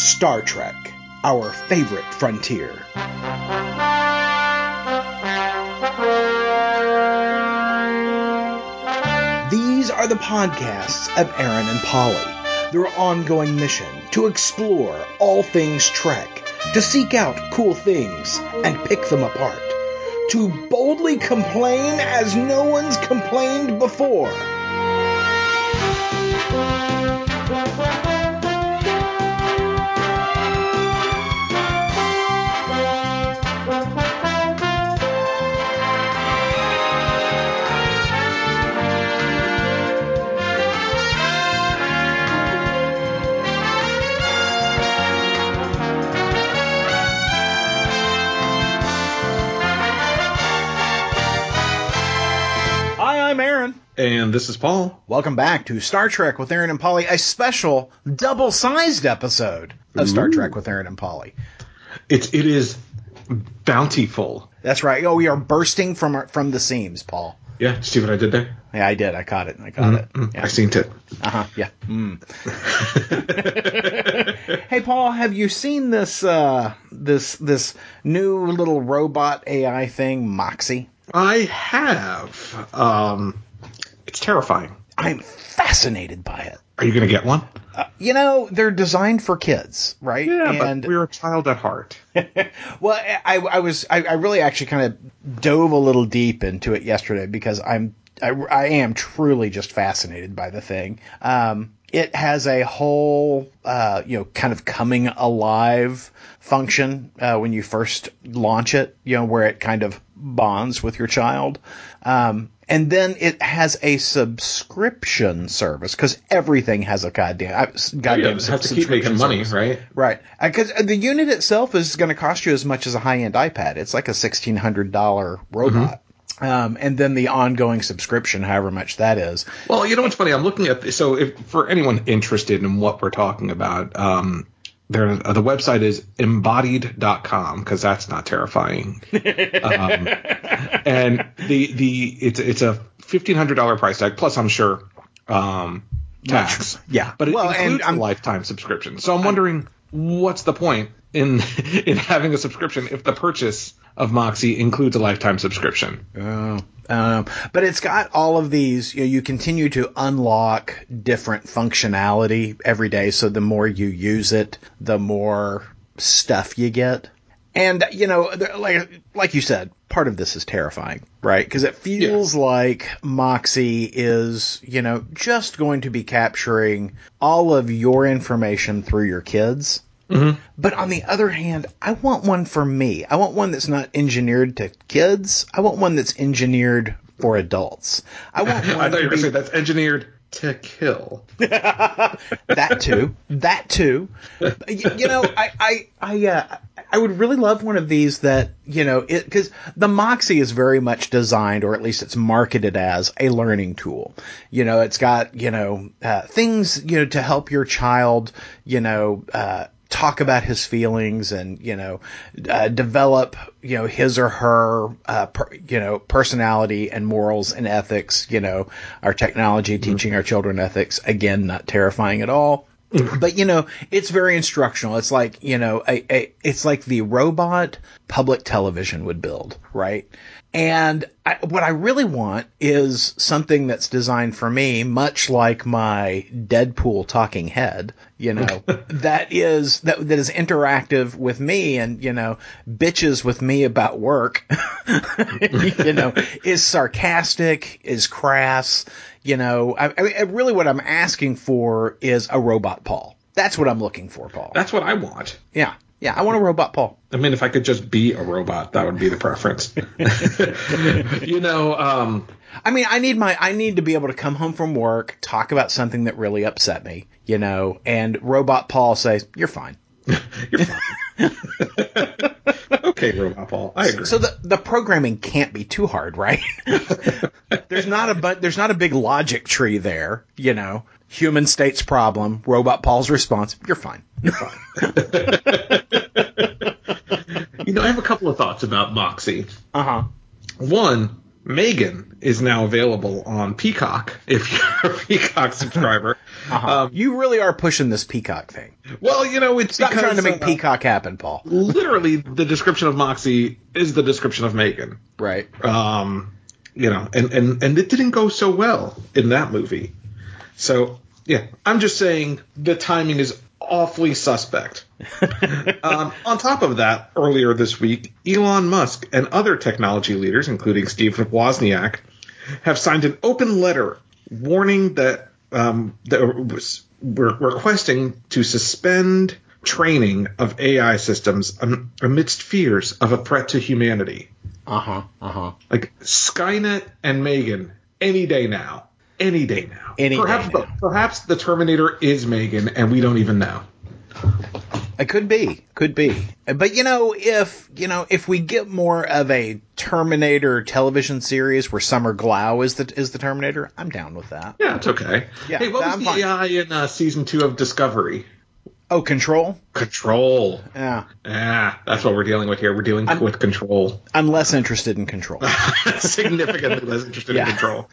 Star Trek, our favorite frontier. These are the podcasts of Aaron and Polly, their ongoing mission to explore all things Trek, to seek out cool things and pick them apart, to boldly complain as no one's complained before. And this is Paul. Welcome back to Star Trek with Aaron and Polly, a special double-sized episode of Star Ooh. Trek with Aaron and Polly. It's it is bountiful. That's right. Oh, we are bursting from our, from the seams, Paul. Yeah, see what I did there? Yeah, I did. I caught it. I caught it. Mm, Yeah. I seen it. Uh huh. Yeah. Mm. hey, Paul, have you seen this uh, this this new little robot AI thing, Moxie? I have. Um, it's terrifying. I'm fascinated by it. Are you going to get one? Uh, you know, they're designed for kids, right? Yeah, and but we're a child at heart. well, I, I was I, I really actually kind of dove a little deep into it yesterday because I'm I, I am truly just fascinated by the thing. Um, it has a whole uh, you know kind of coming alive function uh, when you first launch it, you know, where it kind of bonds with your child. Um, and then it has a subscription service because everything has a goddamn uh, goddamn yeah, have to keep making money, service. right? Right, because the unit itself is going to cost you as much as a high-end iPad. It's like a sixteen hundred dollar robot, um, and then the ongoing subscription, however much that is. Well, you know what's funny? I'm looking at. So, if for anyone interested in what we're talking about, um, there uh, the website is embodied.com because that's not terrifying. um, and the the it's it's a fifteen hundred dollar price tag plus I'm sure um, tax. yeah. but it Well, includes I'm- a lifetime subscription. So I'm wondering what's the point in in having a subscription if the purchase of Moxie includes a lifetime subscription? Oh, um, but it's got all of these. You know, you continue to unlock different functionality every day. So the more you use it, the more stuff you get. And you know, like like you said, part of this is terrifying, right? Because it feels like Moxie is, you know, just going to be capturing all of your information through your kids. But on the other hand, I want one for me. I want one that's not engineered to kids. I want one that's engineered for adults. I want one I thought you were going to be- say that's engineered to kill. that too. That too. Y- You, know, I I I, uh, I would really love one of these that you know it because the Moxie is very much designed, or at least it's marketed as a learning tool. You know, it's got you know uh, things you know to help your child. You know. Uh, talk about his feelings and you know uh, develop you know his or her uh, per, you know personality and morals and ethics you know our technology teaching our children ethics. Again not terrifying at all. But you know it's very instructional. It's like you know a, a it's like the robot public television would build right and I, what I really want is something that's designed for me, much like my Deadpool talking head, you know, that is, that, that is interactive with me and, you know, bitches with me about work, you know, is sarcastic, is crass, you know, I, I mean, really what I'm asking for is a robot Paul. That's what I'm looking for, Paul. That's what I want. Yeah. Yeah. I want a robot Paul. I mean, if I could just be a robot, that would be the preference. you know, um, I mean, I need my I need to be able to come home from work, talk about something that really upset me, you know, and Robot Paul says, "You're fine." you're fine. okay, robot Paul. I agree. So the the programming can't be too hard, right? there's not a but there's not a big logic tree there, you know. Human state's problem, Robot Paul's response, "You're fine." You're fine. you know, I have a couple of thoughts about Moxie. Uh huh. One, Megan is now available on Peacock if you're a Peacock subscriber. Uh-huh. Um, you really are pushing this Peacock thing. Well, you know, it's because, trying to make uh, Peacock happen, Paul. Literally, the description of Moxie is the description of Megan. Right. Um, you know, and, and, and it didn't go so well in that movie. So, yeah, I'm just saying the timing is awfully suspect. um, on top of that, earlier this week, Elon Musk and other technology leaders, including Steve Wozniak, have signed an open letter warning that um, that we're requesting to suspend training of AI systems amidst fears of a threat to humanity. Uh huh. Uh huh. Like Skynet and Megan, any day now. Any day now. Any perhaps, day now. perhaps the Terminator is Megan, and we don't even know. It could be, could be. But you know, if you know, if we get more of a Terminator television series where Summer Glau is the is the Terminator, I'm down with that. Yeah, it's okay. Yeah, hey, what was I'm the fine. AI in uh, season two of Discovery? Oh, Control. Control. Yeah. Yeah, that's what we're dealing with here. We're dealing I'm, with Control. I'm less interested in Control. Significantly less interested yeah. in Control.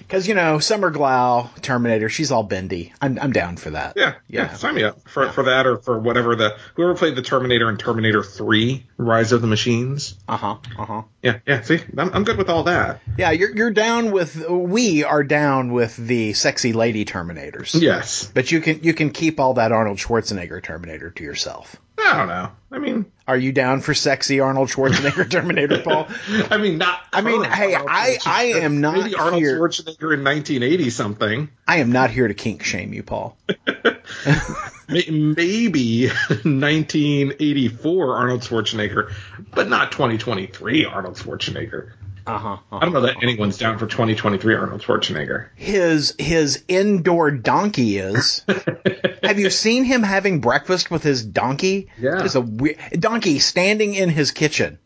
Because you know, Summer Glau, Terminator, she's all bendy. I'm I'm down for that. Yeah, yeah. yeah sign me up for yeah. for that or for whatever the whoever played the Terminator in Terminator Three: Rise of the Machines. Uh huh. Uh huh. Yeah, yeah. See, I'm I'm good with all that. Yeah, you're you're down with. We are down with the sexy lady Terminators. Yes, but you can you can keep all that Arnold Schwarzenegger Terminator to yourself. I don't know. I mean, are you down for sexy Arnold Schwarzenegger Terminator, Paul? I mean, not. I mean, hey, I I am not maybe Arnold here. Schwarzenegger in 1980 something. I am not here to kink shame you, Paul. maybe 1984 Arnold Schwarzenegger, but not 2023 Arnold Schwarzenegger. Uh-huh, uh-huh, I don't know that anyone's down for 2023 Arnold Schwarzenegger. His his indoor donkey is. Have you seen him having breakfast with his donkey? Yeah. It's a weird, donkey standing in his kitchen,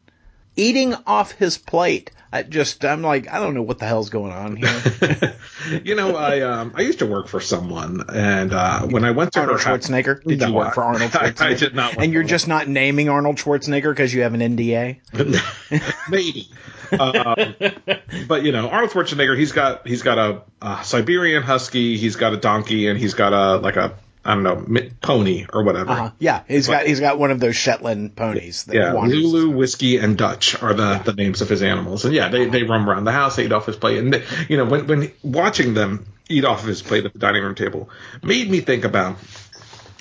eating off his plate. I just I'm like I don't know what the hell's going on here. you know, I um I used to work for someone, and uh, when I went to Arnold Schwarzenegger, did no, you work for Arnold Schwarzenegger? I, I did not. and you're just not naming Arnold Schwarzenegger because you have an NDA. Maybe. um, but you know, Arnold Schwarzenegger, he's got he's got a, a Siberian Husky, he's got a donkey, and he's got a like a I don't know, pony or whatever. Uh-huh. Yeah, he's but, got he's got one of those Shetland ponies. yeah. Lulu, Whiskey, and Dutch are the, yeah. the names of his animals, and yeah, they, they roam around the house, they eat off his plate, and they, you know when when watching them eat off of his plate at the dining room table made me think about.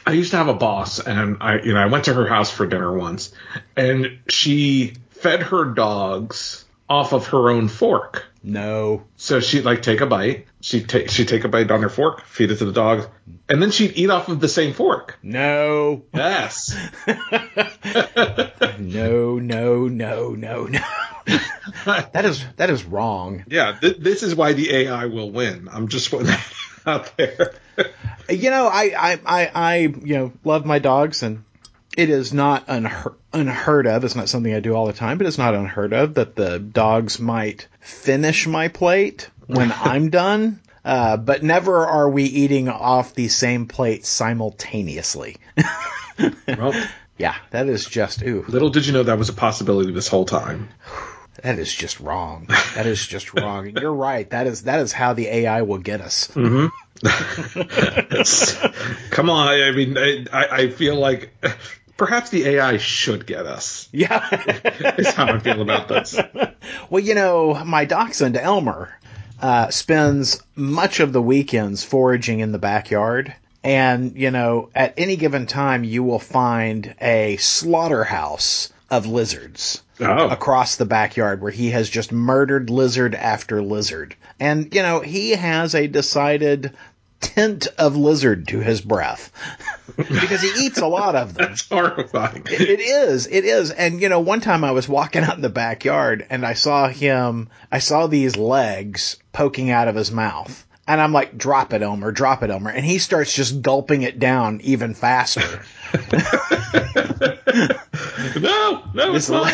I used to have a boss, and I you know I went to her house for dinner once, and she fed her dogs off of her own fork. No. So she'd like take a bite. She'd take she'd take a bite on her fork, feed it to the dog, and then she'd eat off of the same fork. No. Yes. no, no, no, no, no. that is that is wrong. Yeah, th- this is why the AI will win. I'm just putting that out there. you know, I, I I I you know love my dogs and it is not unheard, unheard of. It's not something I do all the time, but it's not unheard of that the dogs might finish my plate when I'm done. Uh, but never are we eating off the same plate simultaneously. well, yeah, that is just ooh. Little did you know that was a possibility this whole time. That is just wrong. That is just wrong. And you're right. That is that is how the AI will get us. Mm-hmm. Come on. I mean, I, I feel like perhaps the AI should get us. Yeah. is how I feel about this. Well, you know, my dachshund Elmer uh, spends much of the weekends foraging in the backyard. And, you know, at any given time, you will find a slaughterhouse of lizards oh. across the backyard where he has just murdered lizard after lizard. And, you know, he has a decided tint of lizard to his breath because he eats a lot of them. That's horrifying. It, it is. It is. And you know, one time I was walking out in the backyard and I saw him. I saw these legs poking out of his mouth. And I'm like, drop it, Elmer, drop it, Elmer. And he starts just gulping it down even faster. no, no, it's, it's mine.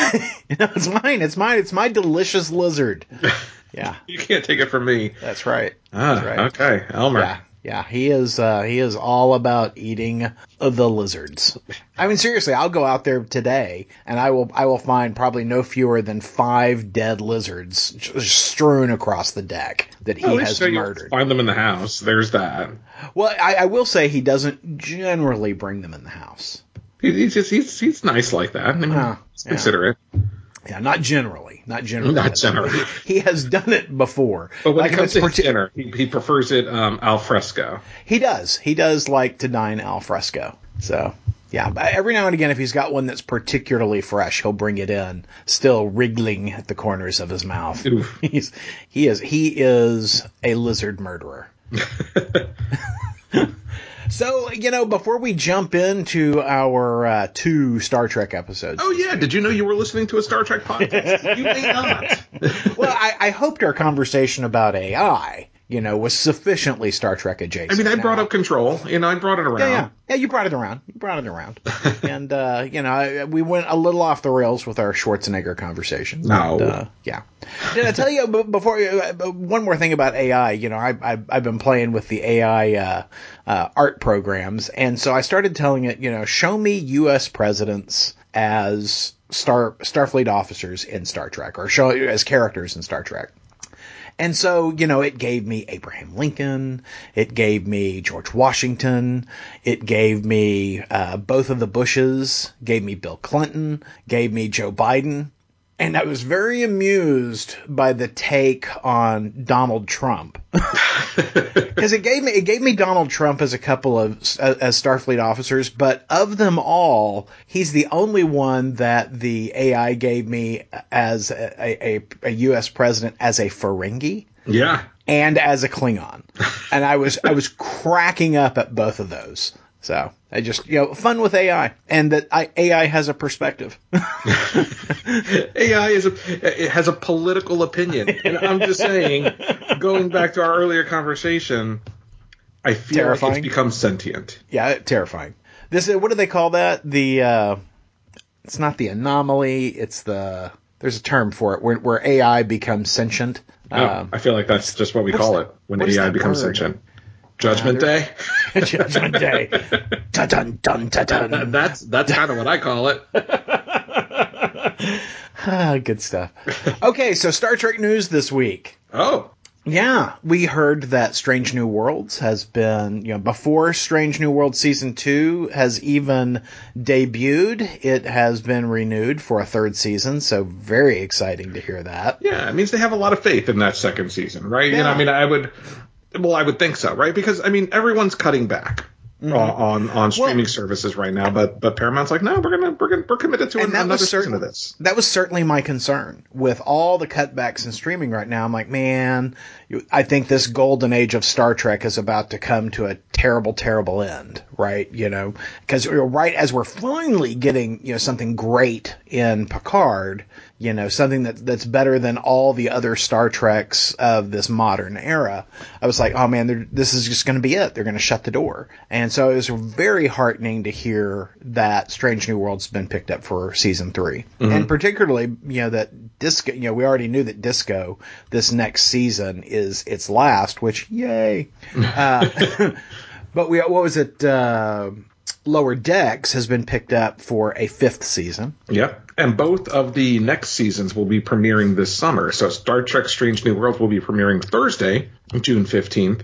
no, it's mine. It's mine. It's my delicious lizard. Yeah. You can't take it from me. That's right. Ah, That's right. okay. Elmer. Yeah. Yeah, he is. Uh, he is all about eating the lizards. I mean, seriously, I'll go out there today, and I will. I will find probably no fewer than five dead lizards strewn across the deck that he has so murdered. Find them in the house. There's that. Well, I, I will say he doesn't generally bring them in the house. He, he's just he's he's nice like that. I mean, he's yeah. considerate. Yeah, not generally. Not generally. Not generally. He, has done it before. But when Like it comes to parti- dinner, he, he prefers it um, al fresco. He does. He does like to dine al fresco. So, yeah, every now and again, if he's got one that's particularly fresh, he'll bring it in, still wriggling at the corners of his mouth. He's he is he is a lizard murderer. So, you know, before we jump into our uh, two Star Trek episodes, Oh yeah, did you know you were listening to a Star Trek podcast? you may not. well, I, I hoped our conversation about AI, you know, was sufficiently Star Trek adjacent. I mean, I brought up control. You know, I brought it around. Yeah, yeah, yeah. You brought it around. You brought it around, and uh, you know, I, we went a little off the rails with our Schwarzenegger conversation. No. But, uh, yeah. Did I tell you before? Uh, one more thing about AI. You know, I, I I've been playing with the AI uh, uh, art programs, and so I started telling it, you know, show me U.S. presidents as Star Starfleet officers in Star Trek, or show as characters in Star Trek. And so, you know, it gave me Abraham Lincoln, it gave me George Washington, it gave me uh, both of the Bushes, gave me Bill Clinton, gave me Joe Biden. And I was very amused by the take on Donald Trump. Because it gave me it gave me Donald Trump as a couple of as Starfleet officers, but of them all, he's the only one that the AI gave me as a, a, a U.S. president as a Ferengi Yeah. and as a Klingon, and I was I was cracking up at both of those. So I just you know fun with AI, and that I, AI has a perspective. AI is a it has a political opinion, and I'm just saying, going back to our earlier conversation, I feel like Terrifying. it's become sentient. Yeah, terrifying. This is what do they call that? The uh, it's not the anomaly. It's the there's a term for it where, where AI becomes sentient. No, Um, I feel like that's just what we call it when AI becomes word? sentient. Judgment Day. Judgment Day. Dun dun dun dun dun. that's that's kind of what I call it. Ah, good stuff. Okay, so Star Trek news this week. Oh, Yeah, we heard that Strange New Worlds has been, you know, before Strange New Worlds season two has even debuted, it has been renewed for a third season. So very exciting to hear that. yeah. It means they have a lot of faith in that second season, right? You know, I mean, I would. Well, I would think so, right? Because I mean, everyone's cutting back. Mm-hmm. On, on streaming services right now, but but Paramount's like, no, we're gonna we're gonna we're committed to an, another was season of this. That was certainly my concern with all the cutbacks in streaming right now. I'm like, man, you- I think this golden age of Star Trek is about to come to a terrible, terrible end, right? You know, because right as we're finally getting, you know, something great in Picard, you know, something that that's better than all the other Star Treks of this modern era. I was like, oh man, this is just going to be it. They're going to shut the door. And so it was very heartening to hear that Strange New World's been picked up for season 3 and particularly, you know, that Disco. You know, we already knew that Disco this next season is its last, which yay. Uh, but we what was it? Uh, Lower Decks has been picked up for a fifth season. Yep. And both of the next seasons will be premiering this summer. So Star Trek Strange New Worlds will be premiering Thursday, June 15th.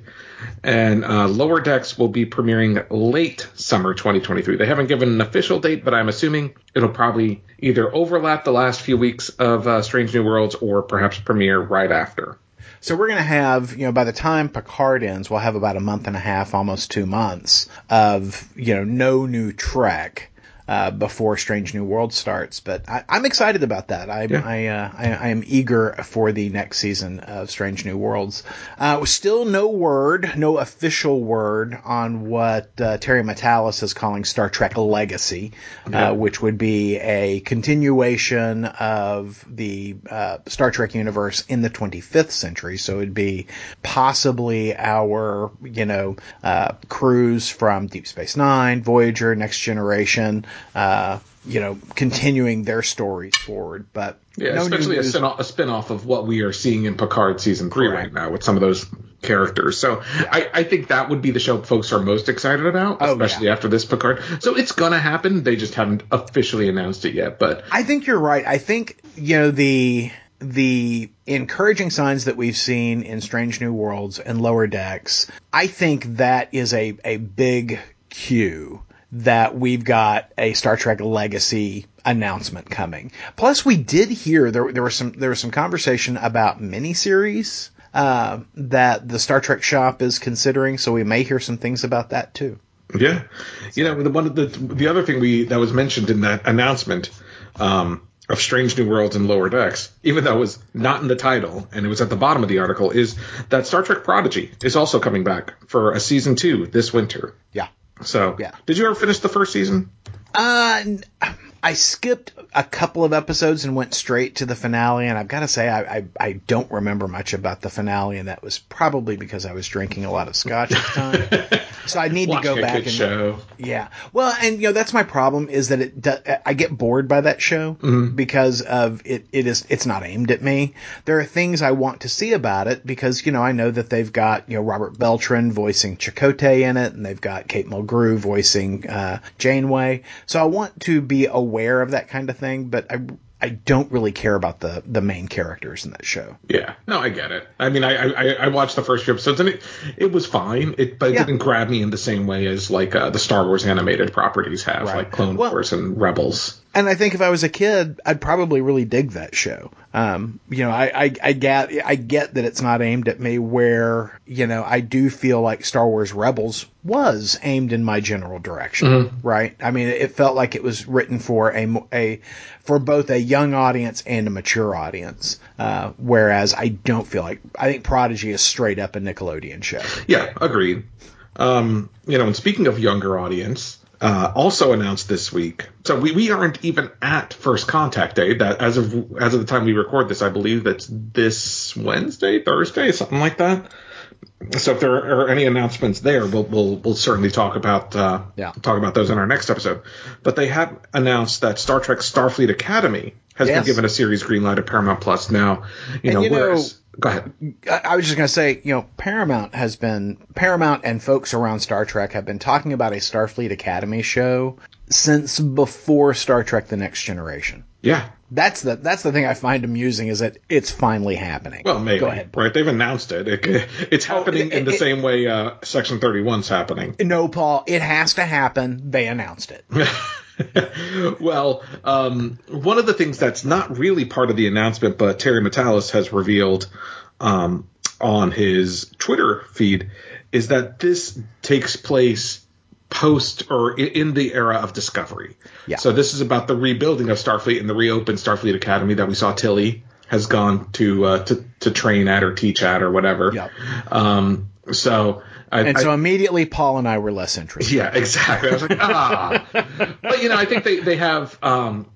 And uh, Lower Decks will be premiering late summer 2023. They haven't given an official date, but I'm assuming it'll probably either overlap the last few weeks of uh, Strange New Worlds or perhaps premiere right after. So we're going to have, you know, by the time Picard ends, we'll have about a month and a half, almost two months of, you know, no new Trek uh, before Strange New World starts. But I, I'm excited about that. I, Yeah. I, uh, I, I am eager for the next season of Strange New Worlds. Uh, still no word, no official word on what uh, Terry Matalas is calling Star Trek Legacy, Yeah. uh, which would be a continuation of the uh, Star Trek universe in the 25th century. So it'd be possibly our, you know, uh, crews from Deep Space Nine, Voyager, Next Generation, uh, you know, continuing their stories forward. But Yeah, no especially a, news- spin- a spin-off of what we are seeing in Picard season three Correct. right now with some of those characters. So I, I think that would be the show folks are most excited about, Oh, especially yeah. after this Picard. So it's gonna happen. They just haven't officially announced it yet. But I think you're right. I think you know the the encouraging signs that we've seen in Strange New Worlds and Lower Decks. I think that is a a big cue that we've got a Star Trek Legacy announcement coming. Plus, we did hear there there was some there was some conversation about miniseries uh, that the Star Trek shop is considering. So we may hear some things about that too. Yeah, you know the one the the other thing we that was mentioned in that announcement um, of Strange New Worlds and Lower Decks, even though it was not in the title and it was at the bottom of the article, is that Star Trek Prodigy is also coming back for a season two this winter. Yeah. So, Yeah. did you ever finish the first season? Uh, n- I skipped a couple of episodes and went straight to the finale, and I've got to say I, I I don't remember much about the finale, and that was probably because I was drinking a lot of scotch at the time. so I need to go back and show. yeah. Well, and you know that's my problem is that it do, I get bored by that show because of it. It is it's not aimed at me. There are things I want to see about it because you know I know that they've got you know Robert Beltran voicing Chakotay in it, and they've got Kate Mulgrew voicing uh, Janeway. So I want to be aware of that kind of thing, but I. I don't really care about the the main characters in that show. Yeah, no, I get it. I mean, I I, I watched the first few episodes and it it was fine. It but it Yeah. didn't grab me in the same way as like uh, the Star Wars animated properties have, Right. like Clone Well- Wars and Rebels. And I think if I was a kid, I'd probably really dig that show. Um, you know, I, I, I get I get that it's not aimed at me. Where you know, I do feel like Star Wars Rebels was aimed in my general direction, right? I mean, it felt like it was written for a a for both a young audience and a mature audience. Uh, whereas I don't feel like I think Prodigy is straight up a Nickelodeon show. Yeah, agreed. Um, you know, and speaking of younger audience, uh, also announced this week. So we, we aren't even at First Contact Day. That as of as of the time we record this, I believe that's this Wednesday, Thursday, something like that. So if there are any announcements there, we'll we'll, we'll certainly talk about uh, Yeah. talk about those in our next episode. But they have announced that Star Trek Starfleet Academy has Yes. been given a series green light at Paramount Plus. Now, you know, you know- go ahead. I I was just going to say, you know, Paramount has been Paramount and folks around Star Trek have been talking about a Starfleet Academy show since before Star Trek: The Next Generation. Yeah. That's the that's the thing I find amusing is that it's finally happening. Well, maybe. Go ahead. Right? They've announced it. it it's happening in the it- same way uh, Section 31's happening. No, Paul, it has to happen. They announced it. well, um, one of the things that's not really part of the announcement, but Terry Matalas has revealed um, on his Twitter feed, is that this takes place post or in the era of Discovery. Yeah. So this is about the rebuilding of Starfleet and the reopened Starfleet Academy that we saw Tilly has gone to uh, to to train at or teach at or whatever. Yep. Um, so I, And I- so immediately Paul and I were less interested. yeah, exactly. I was like, ah. but you know, I think they they have um,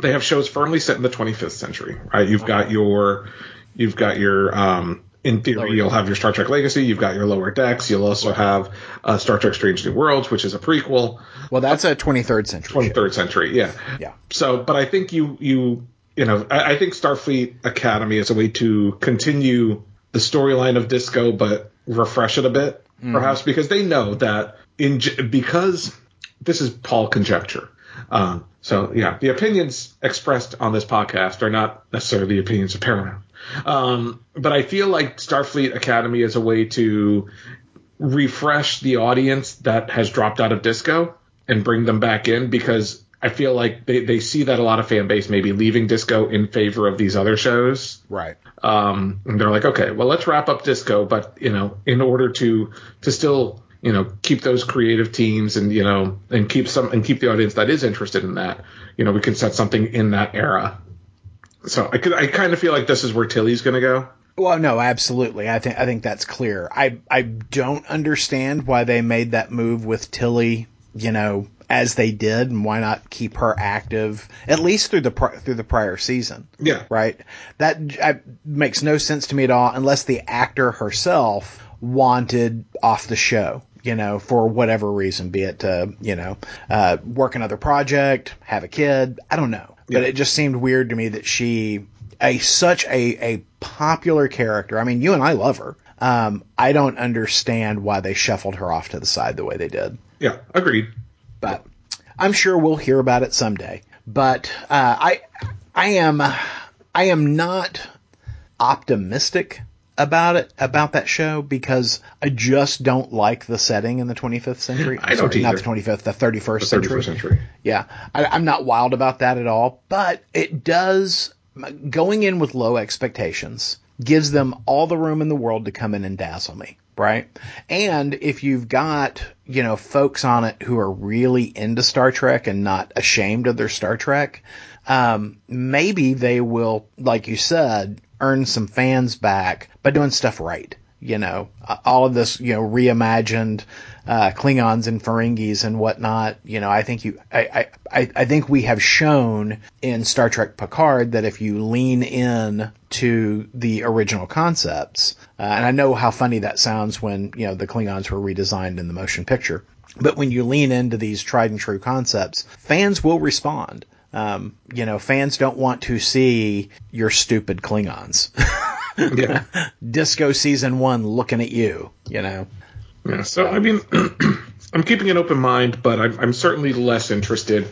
they have shows firmly set in the 25th century, right? You've got your you've got your um, in theory, you'll have your Star Trek Legacy. You've got your Lower Decks. You'll also have uh, Star Trek: Strange New Worlds, which is a prequel, Well, that's a 23rd century. show. 23rd century. Yeah. Yeah. So, but I think you you you know I, I think Starfleet Academy is a way to continue the storyline of Disco, but refresh it a bit, perhaps because they know that in because this is Paul conjecture. Um, so yeah, the opinions expressed on this podcast are not necessarily the opinions of Paramount. Um, but I feel like Starfleet Academy is a way to refresh the audience that has dropped out of disco and bring them back in because I feel like they, they see that a lot of fan base may be leaving disco in favor of these other shows. Right. Um, and they're like, okay, well, let's wrap up disco, but you know, in order to to still you know keep those creative teams and you know and keep some and keep the audience that is interested in that, you know, we can set something in that era. So I could I kind of feel like this is where Tilly's going to go. Well, no, absolutely. I think I think that's clear. I I don't understand why they made that move with Tilly, you know, as they did, and why not keep her active at least through the pri- through the prior season. Yeah. Right. That I, makes no sense to me at all, unless the actor herself wanted off the show. You know, for whatever reason, be it to you know uh, work another project, have a kid. I don't know, but it just seemed weird to me that she a such a a popular character. I mean, you and I love her. Um, I don't understand why they shuffled her off to the side the way they did. Yeah, agreed. But I'm sure we'll hear about it someday. But uh, I I am I am not optimistic about it about that show because I just don't like the setting in the 25th century. I don't Sorry, not the 25th, the 31st The century. 31st century. Yeah, I, I'm not wild about that at all, but it does going in with low expectations gives them all the room in the world to come in and dazzle me, right? And if you've got you know folks on it who are really into Star Trek and not ashamed of their Star Trek, um, maybe they will, like you said, earn some fans back by doing stuff right. You know, all of this, you know, reimagined uh, Klingons and Ferengis and whatnot. You know, I think you, I, I, I think we have shown in Star Trek Picard that if you lean in to the original concepts, uh, and I know how funny that sounds when you know the Klingons were redesigned in the motion picture, but when you lean into these tried and true concepts, fans will respond. Um, you know, fans don't want to see your stupid Klingons. Yeah. Disco season one looking at you, you know. Yeah, so I mean, I'm keeping an open mind, but I'm, I'm certainly less interested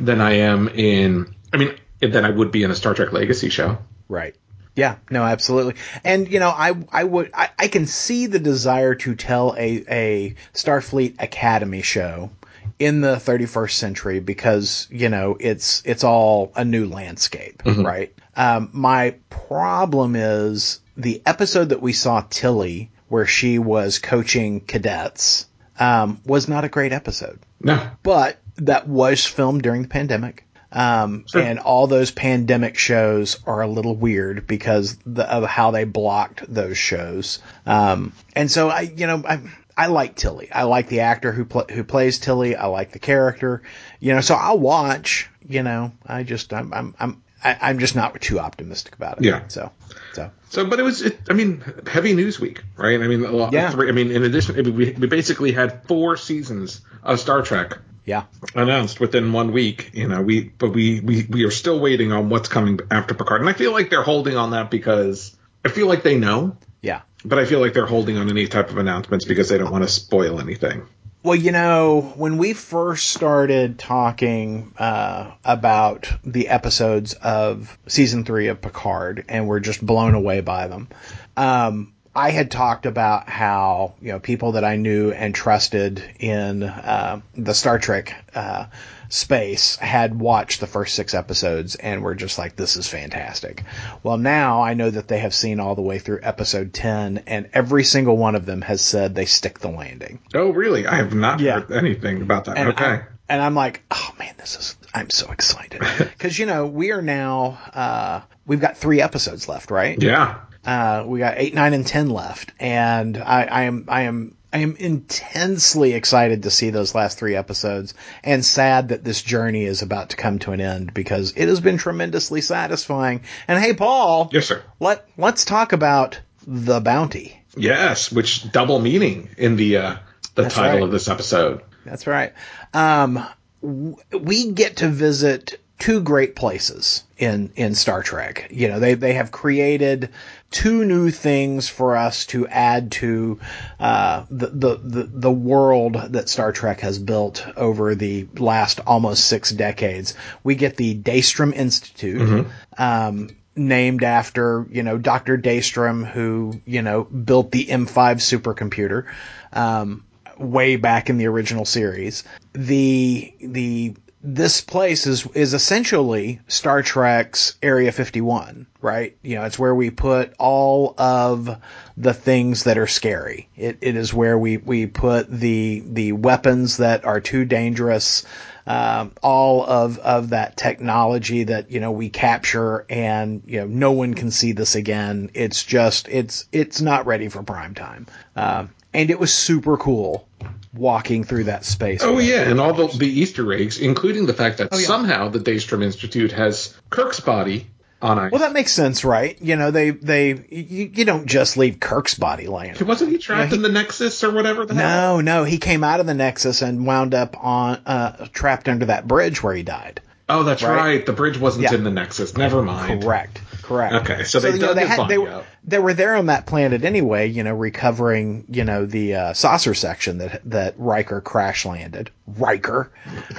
than I am in. I mean, than I would be in a Star Trek Legacy show. Right. Yeah, no, absolutely. And you know, I I would I, I can see the desire to tell a a Starfleet Academy show in the 31st century because you know it's it's all a new landscape, right? Um, my problem is the episode that we saw Tilly where she was coaching cadets um, was not a great episode No, but that was filmed during the pandemic. Um, and all those pandemic shows are a little weird because the, of how they blocked those shows. Um, and so I, you know, I, I like Tilly. I like the actor who pl- who plays Tilly. I like the character, you know, so I'll watch, you know, I just, I'm, I'm, I'm, I, I'm just not too optimistic about it. Yeah. So, so So, but it was, it, I mean, heavy news week, right? I mean, a lot, Yeah. three, I mean, in addition, I mean, we, we basically had four seasons of Star Trek yeah, announced within one week. You know, we, but we, we, we are still waiting on what's coming after Picard, and I feel like they're holding on that because I feel like they know, yeah. but I feel like they're holding on any type of announcements because they don't want to spoil anything. Well, you know, when we first started talking uh, about the episodes of season three of Picard, and we're just blown away by them, um, I had talked about how you know people that I knew and trusted in uh, the Star Trek uh, space had watched the first six episodes and were just like, "This is fantastic." Well, now I know that they have seen all the way through episode ten, and every single one of them has said they stick the landing. Oh, really? I have not Yeah. heard anything about that. And okay. I, and I'm like, oh man, this is. I'm so excited because you know we are now. Uh, we've got three episodes left, right? yeah. Uh, we got eight, nine, and ten left, and I, I am, I am, I am intensely excited to see those last three episodes, and sad that this journey is about to come to an end because it has been tremendously satisfying. And hey, Paul, Yes, sir. let let's talk about the bounty. Yes, which double meaning in the uh, the That's title right. of this episode. That's right. Um, w- we get to visit two great places in in Star Trek. You know, they they have created two new things for us to add to uh, the, the the the world that Star Trek has built over the last almost six decades. We get the Daystrom Institute. Um, named after you know Dr. Daystrom, who you know built the M5 supercomputer um, way back in the original series. The the this place is is essentially Star Trek's Area 51, right? You know, it's where we put all of the things that are scary. It, it is where we, we put the the weapons that are too dangerous, um, all of of that technology that you know we capture, and you know no one can see this again. It's just it's it's not ready for prime time, um, and it was super cool walking through that space. Oh yeah, and all the, the Easter eggs, including the fact that Oh, yeah. somehow the Daystrom Institute has Kirk's body on ice. Well, that makes sense, right? You know, they they you, you don't just leave Kirk's body laying. Wasn't he trapped Yeah, he- in the Nexus or whatever the hell? No, no, he came out of the Nexus and wound up on uh, trapped under that bridge where he died. Oh, that's Right. right. The bridge wasn't Yeah. in the Nexus. Never mind. Correct. Correct. Okay, so they you know, they, had, they, were- they were there on that planet anyway, you know, recovering, you know, the uh, saucer section that that Riker crash landed. Riker.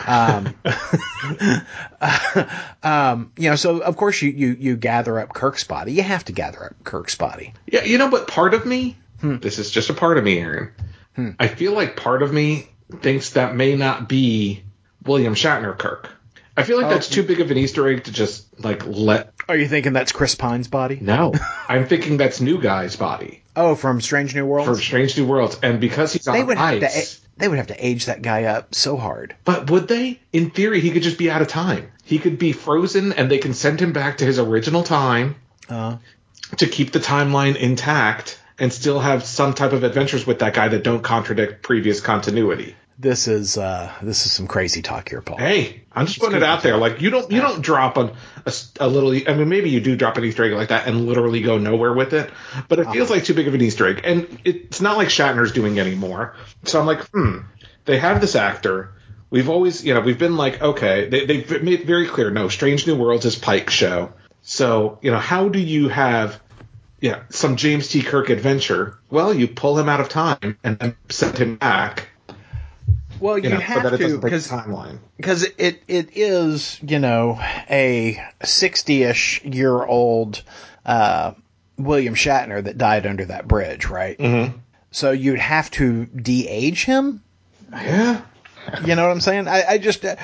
Um, um, you know, so of course you, you you gather up Kirk's body. You have to gather up Kirk's body. Yeah, you know, but part of me, Hmm. this is just a part of me, Aaron. I feel like part of me thinks that may not be William Shatner Kirk. I feel like Oh. that's too big of an Easter egg to just like let. Are you thinking that's Chris Pine's body? No, I'm thinking that's New Guy's body Oh, from Strange New Worlds. from Strange New Worlds, and because he's on they would have ice. to they would have to age that guy up so hard. But would they? In theory, he could just be out of time. He could be frozen, and they can send him back to his original time Uh, to keep the timeline intact and still have some type of adventures with that guy that don't contradict previous continuity. This is uh, this is some crazy talk here, Paul. Hey, I'm just putting it out there. Like you don't you don't drop a a little. I mean, maybe you do drop an Easter egg like that and literally go nowhere with it, but it feels like too big of an Easter egg, and it's not like Shatner's doing anymore. So I'm like, hmm, they have this actor. We've always, you know, we've been like, okay, they, they've made very clear, no, Strange New Worlds is Pike's show. So, you know, how do you have, yeah, some James T. Kirk adventure? Well, you pull him out of time and then send him back, Well, you you, know, so have that it to doesn't break the because timeline. because it it is you know a 60ish year old uh, William Shatner that died under that bridge, right? Mm-hmm. So you'd have to de-age him. Yeah. You know what I'm saying? I, I just uh,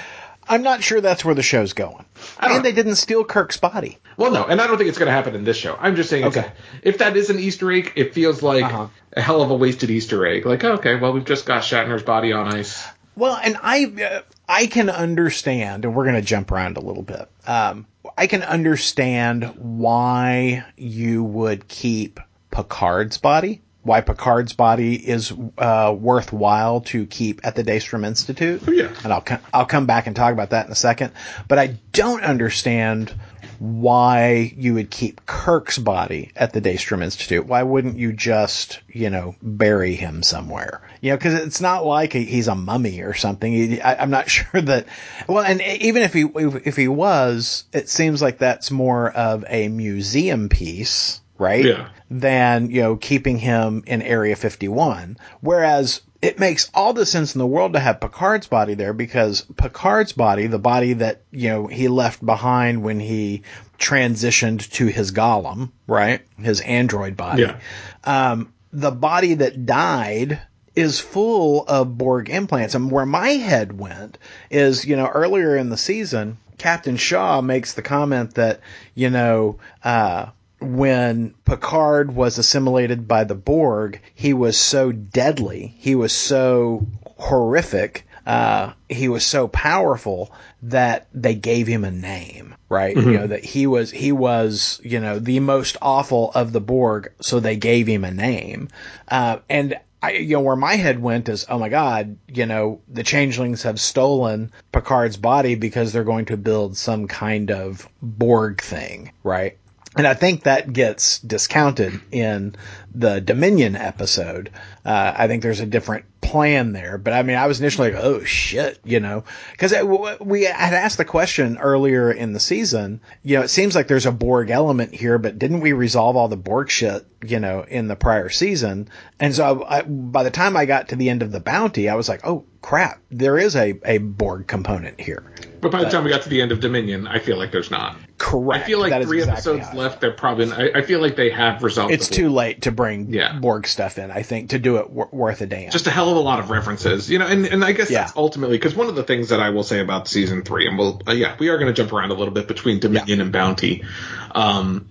I'm not sure that's where the show's going. I And they didn't steal Kirk's body. Well, no, and I don't think it's going to happen in this show. I'm just saying, Okay. a- if that is an Easter egg, it feels like Uh-huh. a hell of a wasted Easter egg. Like, okay, well, we've just got Shatner's body on ice. Well, and I uh, I can understand, and we're going to jump around a little bit. Um, I can understand why you would keep Picard's body. Why Picard's body is uh, worthwhile to keep at the Daystrom Institute. Oh, yeah. and I'll co- I'll come back and talk about that in a second. But I don't understand why you would keep Kirk's body at the Daystrom Institute. Why wouldn't you just, you know, bury him somewhere? You know, because it's not like he's a mummy or something. He, I, I'm not sure that. Well, and even if he if he was, it seems like that's more of a museum piece, right? Yeah. Than you know keeping him in Area 51. Whereas it makes all the sense in the world to have Picard's body there because Picard's body, the body that, you know, he left behind when he transitioned to his golem, right? His android body. Yeah. Um, the body that died is full of Borg implants. And where my head went is, you know, earlier in the season, Captain Shaw makes the comment that, you know, uh, when Picard was assimilated by the Borg, he was so deadly, he was so horrific, uh, he was so powerful that they gave him a name, right? You know that he was he was you know the most awful of the Borg, so they gave him a name, uh, and. I, you know where my head went is oh my god you know the changelings have stolen Picard's body because they're going to build some kind of Borg thing right and I think that gets discounted in the Dominion episode. Uh, I think there's a different plan there. But I mean, I was initially like, oh shit, you know, because we had asked the question earlier in the season. You know, it seems like there's a Borg element here, but didn't we resolve all the Borg shit, you know, in the prior season? And so I, by the time I got to the end of the bounty, I was like, oh crap, there is a, a Borg component here. But by the time we got to the end of Dominion, I feel like there's not. Correct. I feel like three exactly episodes left. They're probably. I, I feel like they have resolved. it's the too late to bring Yeah. Borg stuff in. I think to do it wor- worth a damn. just a hell of a lot of references, you know, and, and I guess Yeah. that's ultimately because one of the things that I will say about season three, and we'll, uh, yeah, we are going to jump around a little bit between Dominion and Bounty, um,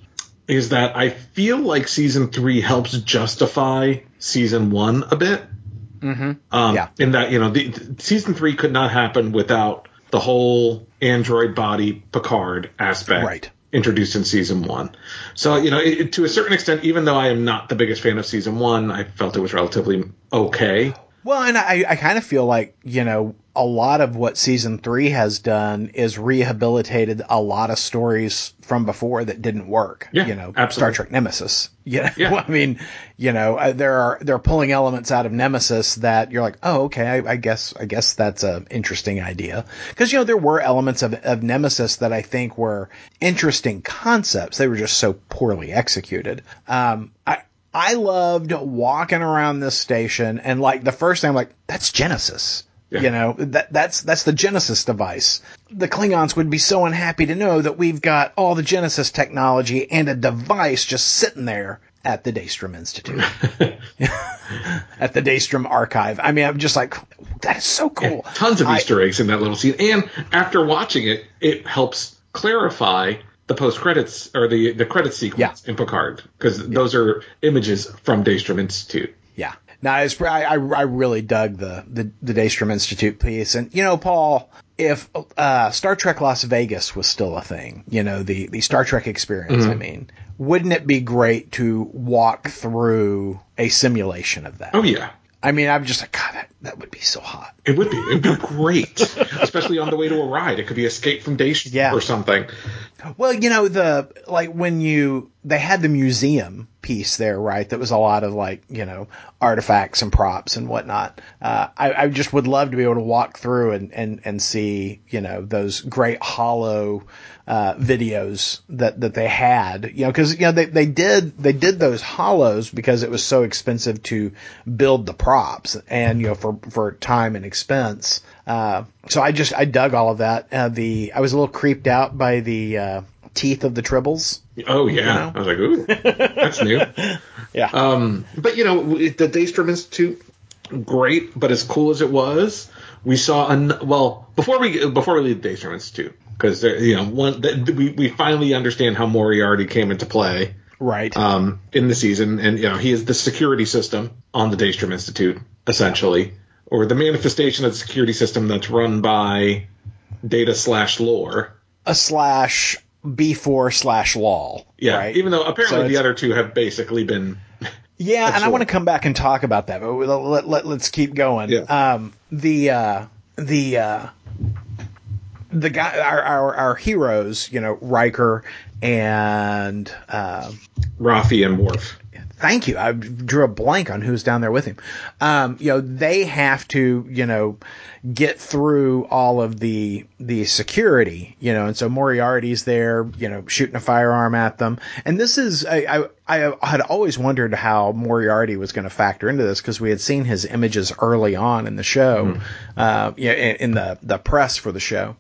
is that I feel like season three helps justify season one a bit. Mm-hmm. Um, Yeah. In that, you know, the, the- season three could not happen without the whole android body Picard aspect. Right. Introduced in season one, so you know, it, it- to a certain extent, even though I am not the biggest fan of season one, I felt it was relatively okay. Well, and I, I kind of feel like you know a lot of what season three has done is rehabilitated a lot of stories from before that didn't work. Yeah, you know, absolutely. Star Trek Nemesis. You know, Yeah. I mean, you know, uh, there are they're pulling elements out of Nemesis that you're like, oh, okay, I, I guess I guess that's an interesting idea because you know there were elements of of Nemesis that I think were interesting concepts. They were just so poorly executed. Um, I. I loved walking around this station and like the first thing I'm like, that's Genesis. Yeah. You know, that that's that's the Genesis device. The Klingons would be so unhappy to know that we've got all the Genesis technology and a device just sitting there at the Daystrom Institute. at the Daystrom archive. I mean, I'm just like, that is so cool. Tons of I- Easter eggs in that little scene, and after watching it, it helps clarify the post credits or the the credit sequence in Picard because those are images from Daystrom Institute. Yeah. No, it's, I, I I really dug the, the, the Daystrom Institute piece. And, you know, Paul, if uh, Star Trek Las Vegas was still a thing, you know, the, the Star Trek experience, I mean, wouldn't it be great to walk through a simulation of that? Oh yeah, I mean, I'm just like, God, that, that would be so hot. it would be. It'd be great, especially on the way to a ride. It could be Escape from Daystrom Yeah. or something. Well, you know, the like when you they had the museum piece there, right? That was a lot of like you know artifacts and props and whatnot. Uh, I, I just would love to be able to walk through and and and see you know those great hollow uh, videos that that they had. You know, because you know they they did they did those hollows because it was so expensive to build the props and you know for for time and expense. Uh, so I just I dug all of that. Uh, the I was a little creeped out by the uh, teeth of the tribbles. Oh yeah, know? I was like, ooh, that's new. Yeah. Um, but you know, the Daystrom Institute, great, but as cool as it was, we saw an well before we before we leave the Daystrom Institute because you know one that we we finally understand how Moriarty came into play right. um, in the season, and you know he is the security system on the Daystrom Institute essentially, or the manifestation of the security system that's run by Data slash Lore. a slash B4 slash Lal. Yeah, Right. even though apparently So the other two have basically been Yeah, and I want to come back and talk about that, but let, let, us keep going. Yeah. Um, the uh, the uh, the guy, our, our our heroes, you know, Riker and uh, Rafi and Worf. Thank you. I drew a blank on who's down there with him. Um, you know, they have to, you know, get through all of the the security, you know, and so Moriarty's there, you know, shooting a firearm at them. And this is, I I, I had always wondered how Moriarty was going to factor into this because we had seen his images early on in the show, uh, yeah, in, in the the press for the show.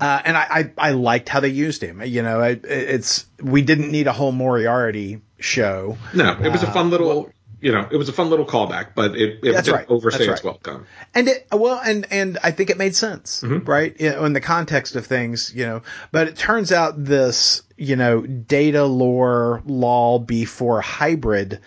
Uh, and I, I, I liked how they used him. You know, it, it's we didn't need a whole Moriarty show. No, it was a fun Uh, little, well- you know, it was a fun little callback, but it, it That's right. overstay That's its welcome. And it well, and and I think it made sense, right? You know, in the context of things, you know. But it turns out this, you know, data lore Lal B4 hybrid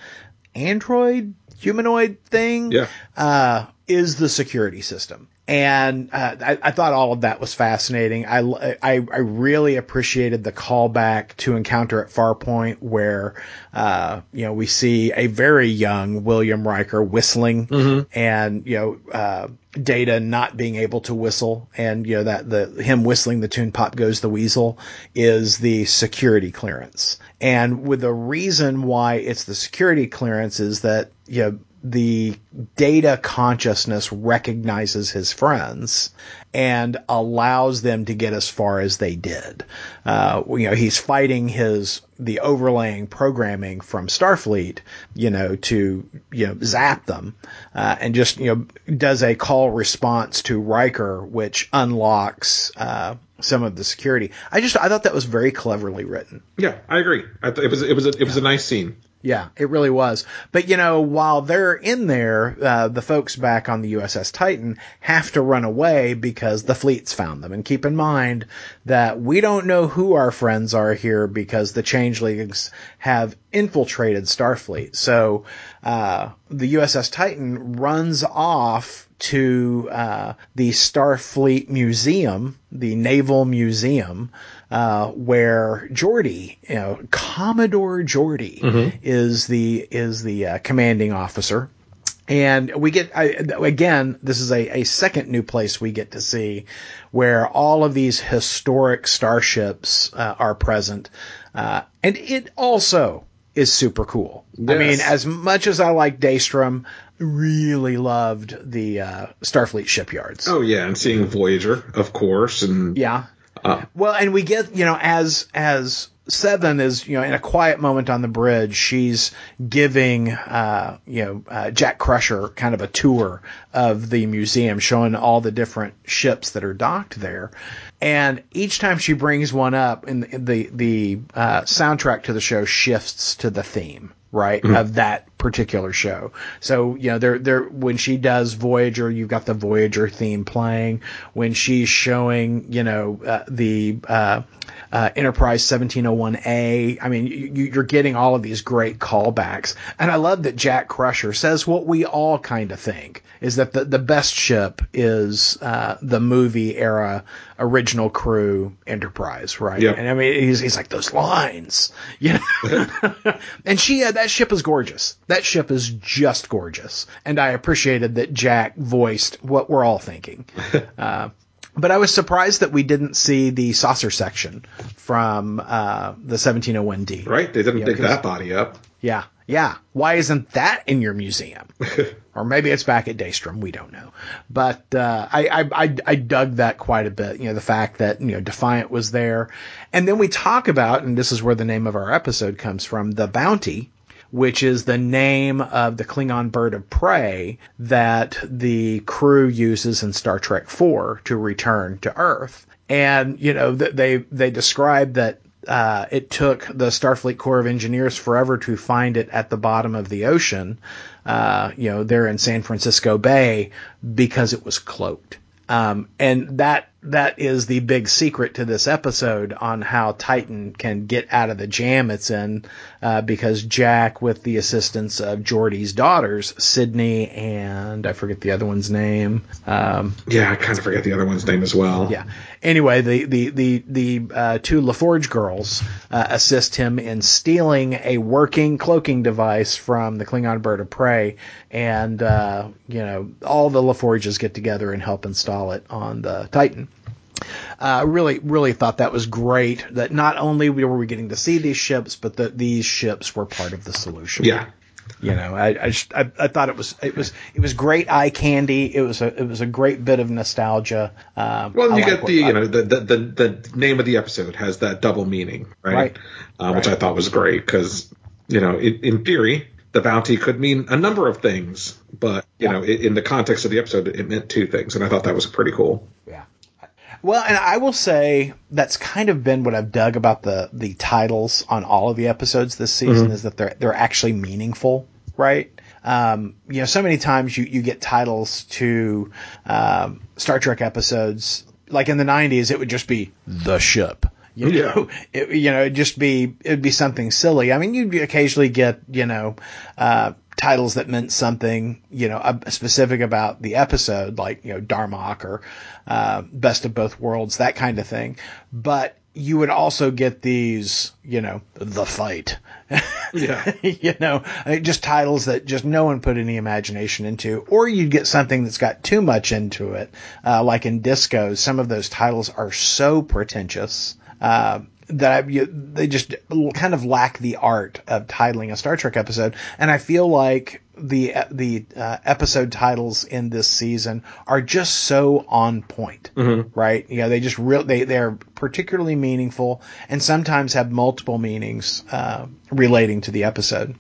android humanoid thing, Yeah. uh, is the security system. And uh, I, I thought all of that was fascinating. I, I, I really appreciated the callback to Encounter at Farpoint, where uh, you know we see a very young William Riker whistling, and you know uh, Data not being able to whistle, and you know that the him whistling the tune "Pop Goes the Weasel" is the security clearance. And with the reason why it's the security clearance is that you know the data consciousness recognizes his friends and allows them to get as far as they did. Uh, you know, he's fighting his the overlaying programming from Starfleet, you know, to you know zap them, uh, and just you know does a call response to Riker, which unlocks uh, some of the security. I just I thought that was very cleverly written. Yeah, I agree. I th- it was it was a, it was a nice scene. Yeah, it really was. But you know, while they're in there, uh, the folks back on the USS Titan have to run away because the fleet's found them. And keep in mind that we don't know who our friends are here because the changelings have infiltrated Starfleet. So uh, the USS Titan runs off to uh, the Starfleet Museum, the Naval Museum, uh, where Geordi, you know, Commodore Geordi, is the is the uh, commanding officer, And we get, I, again, this is a, a second new place we get to see where all of these historic starships uh, are present. Uh, and it also is super cool. Yes. I mean, as much as I like Daystrom, really loved the uh, Starfleet shipyards. Oh yeah, and seeing Voyager, of course, and yeah. Uh, well, and we get you know as as Seven is, you know, in a quiet moment on the bridge, she's giving, uh, you know, uh, Jack Crusher kind of a tour of the museum, showing all the different ships that are docked there. And each time she brings one up, and the the uh, soundtrack to the show shifts to the theme, right, mm-hmm. of that particular show. So you know, there there when she does Voyager, you've got the Voyager theme playing. When she's showing, you know, uh, the uh, uh, Enterprise 1701A. I mean, you, are getting all of these great callbacks. And I love that Jack Crusher says what we all kind of think is that the, the best ship is uh, the movie era original crew Enterprise, right? Yep. And I mean, he's, he's like those lines, you know. and she, uh, that ship is gorgeous. That ship is just gorgeous. And I appreciated that Jack voiced what we're all thinking. Uh, but I was surprised that we didn't see the saucer section from uh, the 1701D. Right, they didn't you dig that body up. Yeah, yeah. Why isn't that in your museum? or maybe it's back at Daystrom. We don't know. But uh, I, I, I I dug that quite a bit. You know, the fact that you know Defiant was there, and then we talk about, and this is where the name of our episode comes from, the bounty which is the name of the Klingon bird of prey that the crew uses in Star Trek 4 to return to Earth. And, you know, they, they describe that uh, it took the Starfleet Corps of Engineers forever to find it at the bottom of the ocean, uh, you know, there in San Francisco Bay because it was cloaked. Um, and that that is the big secret to this episode on how Titan can get out of the jam it's in, uh, because Jack, with the assistance of Geordi's daughters, Sydney and I forget the other one's name. Um, yeah, I kind of forget the other one's name as well. Yeah. Anyway, the the the the uh, two LaForge girls uh, assist him in stealing a working cloaking device from the Klingon bird of prey, and uh, you know all the LaForges get together and help install it on the Titan. Uh, really, really thought that was great. That not only were we getting to see these ships, but that these ships were part of the solution. Yeah. You know, I I, just, I, I thought it was it was it was great eye candy. It was a it was a great bit of nostalgia. Um, well, you get the you know the, the, the the name of the episode has that double meaning, right? Right. Uh, right. Which I thought was great because you know in, in theory the bounty could mean a number of things, but you yeah. know in the context of the episode it meant two things, and I thought that was pretty cool. Yeah. Well, and I will say that's kind of been what I've dug about the the titles on all of the episodes this season mm-hmm. is that they're they're actually meaningful, right? Um, you know, so many times you, you get titles to um, Star Trek episodes, like in the '90s, it would just be the ship. You know, yeah. it, you know, it'd just be it'd be something silly. I mean, you'd occasionally get you know uh, titles that meant something, you know, specific about the episode, like, you know, Darmok or uh, Best of Both Worlds, that kind of thing. But you would also get these, you know, the fight. Yeah. you know, just titles that just no one put any imagination into. Or you'd get something that's got too much into it. Uh, like in Disco, some of those titles are so pretentious. Uh, that I, you, they just kind of lack the art of titling a Star Trek episode, and I feel like the the uh, episode titles in this season are just so on point, mm-hmm. right? You know, they just real they they're particularly meaningful, and sometimes have multiple meanings uh, relating to the episode.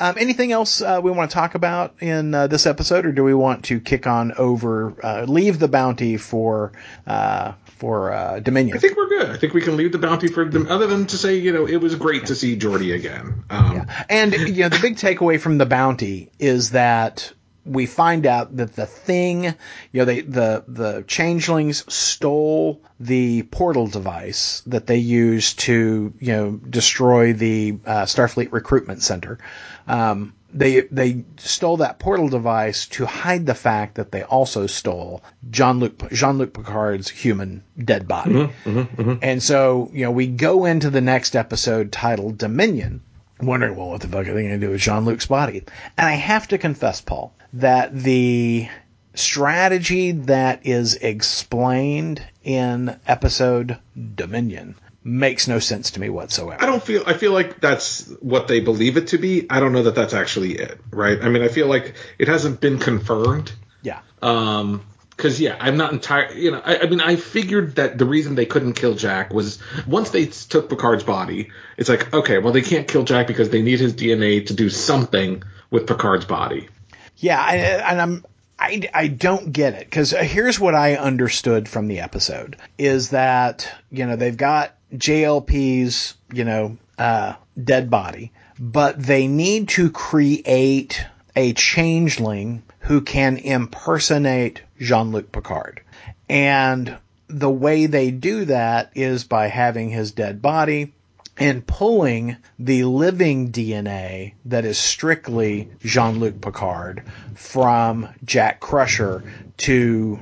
Um, anything else uh, we want to talk about in uh, this episode, or do we want to kick on over, uh, leave the bounty for uh, for uh, Dominion? I think we're good. I think we can leave the bounty for them, other than to say, you know, it was great to see Geordi again. Um, yeah. And you know, the big takeaway from the bounty is that we find out that the thing, you know, they, the the changelings stole the portal device that they used to, you know, destroy the uh, Starfleet recruitment center. Um, they they stole that portal device to hide the fact that they also stole Jean Luc Jean Luc Picard's human dead body. Mm-hmm, mm-hmm, mm-hmm. And so, you know, we go into the next episode titled Dominion wondering, well, what the fuck are they going to do with Jean Luc's body? And I have to confess, Paul, that the strategy that is explained in episode Dominion makes no sense to me whatsoever. I don't feel. I feel like that's what they believe it to be. I don't know that that's actually it, right? I mean, I feel like it hasn't been confirmed. Yeah. Um. Because yeah, I'm not entirely. You know, I, I mean, I figured that the reason they couldn't kill Jack was once they took Picard's body, it's like okay, well they can't kill Jack because they need his DNA to do something with Picard's body. Yeah, I, and I'm I, I don't get it because here's what I understood from the episode is that you know they've got JLP's you know uh, dead body, but they need to create a changeling who can impersonate Jean-Luc Picard, and the way they do that is by having his dead body and pulling the living DNA that is strictly Jean-Luc Picard from Jack Crusher to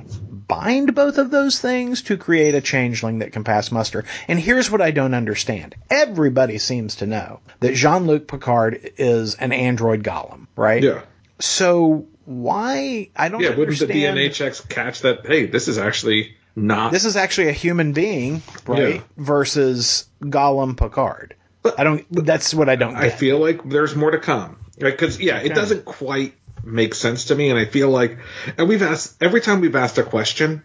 bind both of those things to create a changeling that can pass muster. And here's what I don't understand. Everybody seems to know that Jean-Luc Picard is an android golem, right? Yeah. So why I don't Yeah, wouldn't the DNA checks catch that? Hey, this is actually not. this is actually a human being, right? Yeah. Versus golem Picard. I don't. That's what I don't get. I feel like there's more to come. right? Because yeah, it Okay. doesn't quite make sense to me, and I feel like, and we've asked every time we've asked a question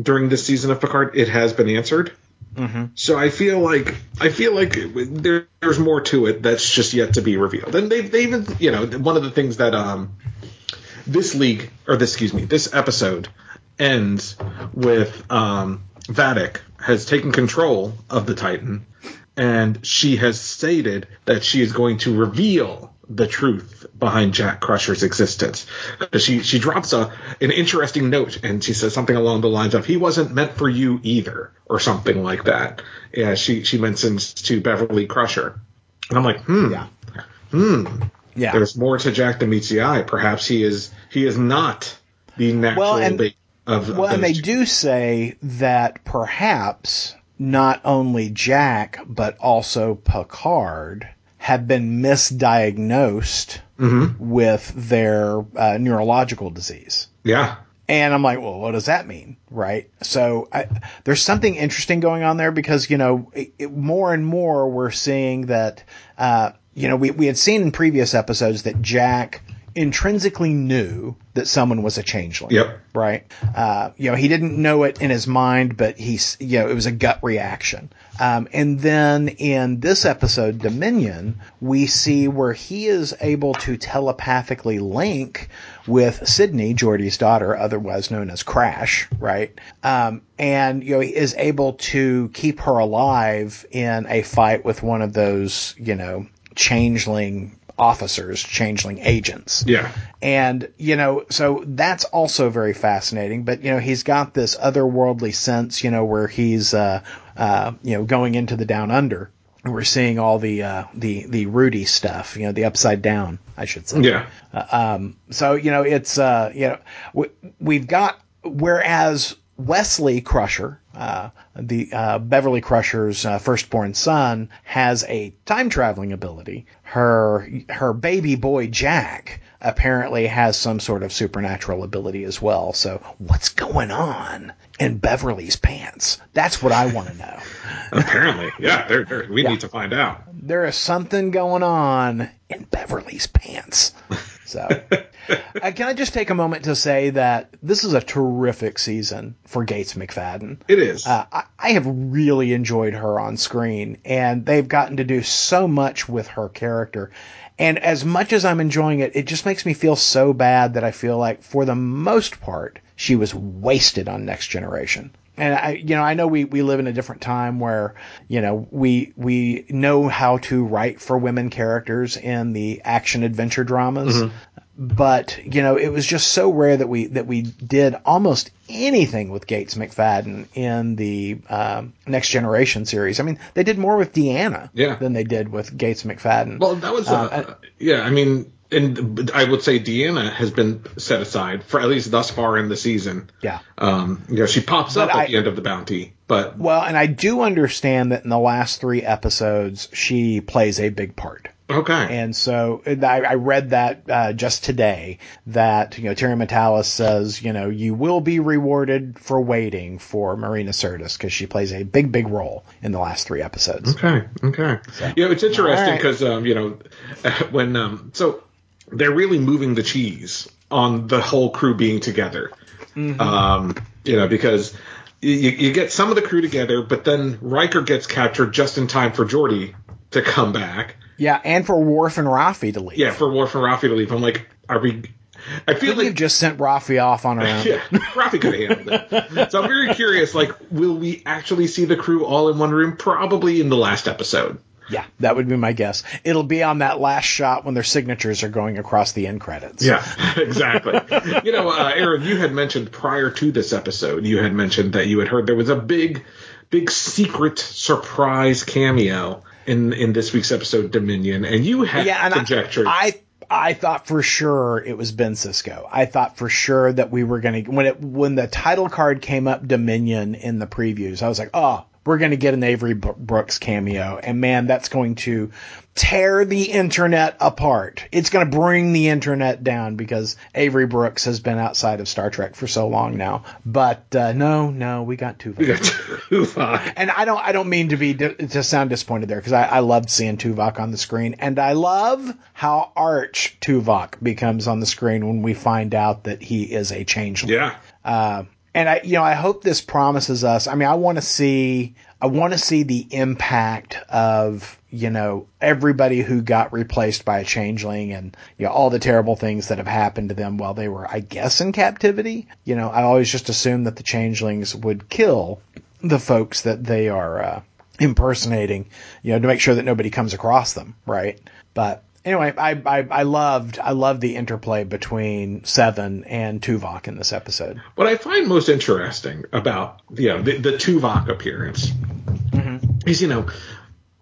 during this season of Picard, it has been answered. Mm-hmm. So I feel like I feel like there, there's more to it that's just yet to be revealed. And they they even you know one of the things that um this league or this excuse me this episode ends with um Vadic has taken control of the Titan and she has stated that she is going to reveal the truth behind Jack Crusher's existence. She she drops a an interesting note and she says something along the lines of he wasn't meant for you either or something like that. Yeah, she she mentions to Beverly Crusher. And I'm like, hmm. Yeah. Hmm. Yeah. There's more to Jack than meets the eye. Perhaps he is he is not the natural Well, and- bait of, of Well, and they two. do say that perhaps not only Jack but also Picard have been misdiagnosed Mhm. with their uh, neurological disease. Yeah. And I'm like, well, what does that mean? Right. So I, there's something interesting going on there because, you know, it, it, more and more we're seeing that, uh, you know, we, we had seen in previous episodes that Jack intrinsically knew that someone was a changeling. Yep. Right. Uh, you know, he didn't know it in his mind, but he's, you know, it was a gut reaction. Um, and then in this episode, Dominion, we see where he is able to telepathically link with Sydney, Geordi's daughter, otherwise known as Crash, right? Um, and, you know, he is able to keep her alive in a fight with one of those, you know, changeling officers, changeling agents. Yeah. And, you know, so that's also very fascinating. But, you know, he's got this otherworldly sense, you know, where he's, uh, uh, you know, going into the down under. And We're seeing all the, uh, the, the Rudy stuff, you know, the upside down, I should say. Yeah. Uh, um, so, you know, it's, uh, you know, we, we've got, whereas Wesley Crusher, uh, the uh, Beverly Crusher's uh, firstborn son, has a time traveling ability. Her her baby boy Jack apparently has some sort of supernatural ability as well. So what's going on in Beverly's pants? That's what I want to know. Apparently. Yeah. They're, they're, we need to find out. There is something going on in Beverly's pants. So, uh, can I just take a moment to say that this is a terrific season for Gates McFadden. It is. Uh, I, I have really enjoyed her on screen, and they've gotten to do so much with her character. And as much as I'm enjoying it, it just makes me feel so bad that I feel like, for the most part, she was wasted on Next Generation. And I, you know, I know we, we live in a different time where, you know, we we know how to write for women characters in the action adventure dramas but you know it was just so rare that we that we did almost anything with Gates McFadden in the um, Next Generation series. I mean, they did more with Deanna Yeah. than they did with Gates McFadden. Well, that was, uh, Uh, yeah, I mean, and I would say Deanna has been set aside for at least thus far in the season. yeah. Um, you know, she pops But up at I- the end of the bounty, but Well, and I do understand that in the last three episodes she plays a big part. Okay. And so I, I read that uh, just today that you know Terry Matalas says you know you will be rewarded for waiting for Marina Sirtis because she plays a big big role in the last three episodes. Okay. Okay. So- Yeah, it's interesting All right. because um, you know when um, so they're really moving the cheese on the whole crew being together. Mm-hmm. Um, you know because. You, you get some of the crew together, but then Riker gets captured just in time for Geordi to come back. Yeah, and for Worf and Rafi to leave. Yeah, for Worf and Rafi to leave. I'm like, are we? I feel like you just sent Rafi off on her own? yeah, Rafi could have handled it. So I'm very curious. Like, will we actually see the crew all in one room? Probably in the last episode. Yeah, that would be my guess. It'll be on that last shot when their signatures are going across the end credits. Yeah, exactly. you know, uh, Aaron, you had mentioned prior to this episode, you had mentioned that you had heard there was a big, big secret surprise cameo in in this week's episode, Dominion, and you had yeah, and I- conjectured. I, I thought for sure it was Ben Sisko. I thought for sure that we were gonna when it when the title card came up Dominion in the previews. I was like, oh, we're gonna get an Avery Brooks cameo, and man, that's going to tear the internet apart. It's gonna bring the internet down because Avery Brooks has been outside of Star Trek for so long now. But uh, no, no, we got two. we got Tuvok. And I don't I don't mean to be to sound disappointed there because I, I loved seeing Tuvok on the screen and I love how arch Tuvok becomes on the screen when we find out that he is a changeling. Yeah. Uh, and I you know I hope this promises us. I mean I want to see I want to see the impact of you know everybody who got replaced by a changeling and you know all the terrible things that have happened to them while they were I guess in captivity. You know I always just assumed that the changelings would kill the folks that they are uh, impersonating, you know, to make sure that nobody comes across them, right? But anyway, I, I I loved I loved the interplay between Seven and Tuvok in this episode. What I find most interesting about you know the, the Tuvok appearance Mm-hmm. is you know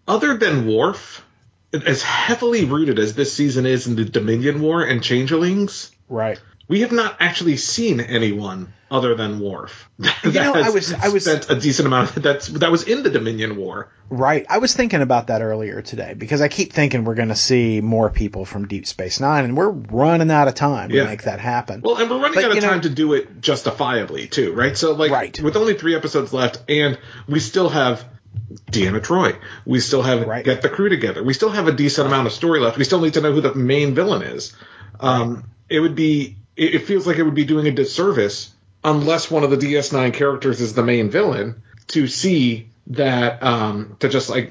other than Worf, as heavily rooted as this season is in the Dominion War and Changelings, Right. We have not actually seen anyone other than Worf. that know, I was- I was- spent a decent amount of that's that was in the Dominion War. Right. I was thinking about that earlier today because I keep thinking we're going to see more people from Deep Space Nine, and we're running out of time Yeah. to make that happen. Well, and we're running But, out of know- time to do it justifiably too, right? So like Right. with only three episodes left, and we still have Deanna Troy. We still have Right. get the crew together. We still have a decent amount of story left. We still need to know who the main villain is. Um, It would be. It, it feels like it would be doing a disservice unless one of the DS9 characters is the main villain to see that um, to just like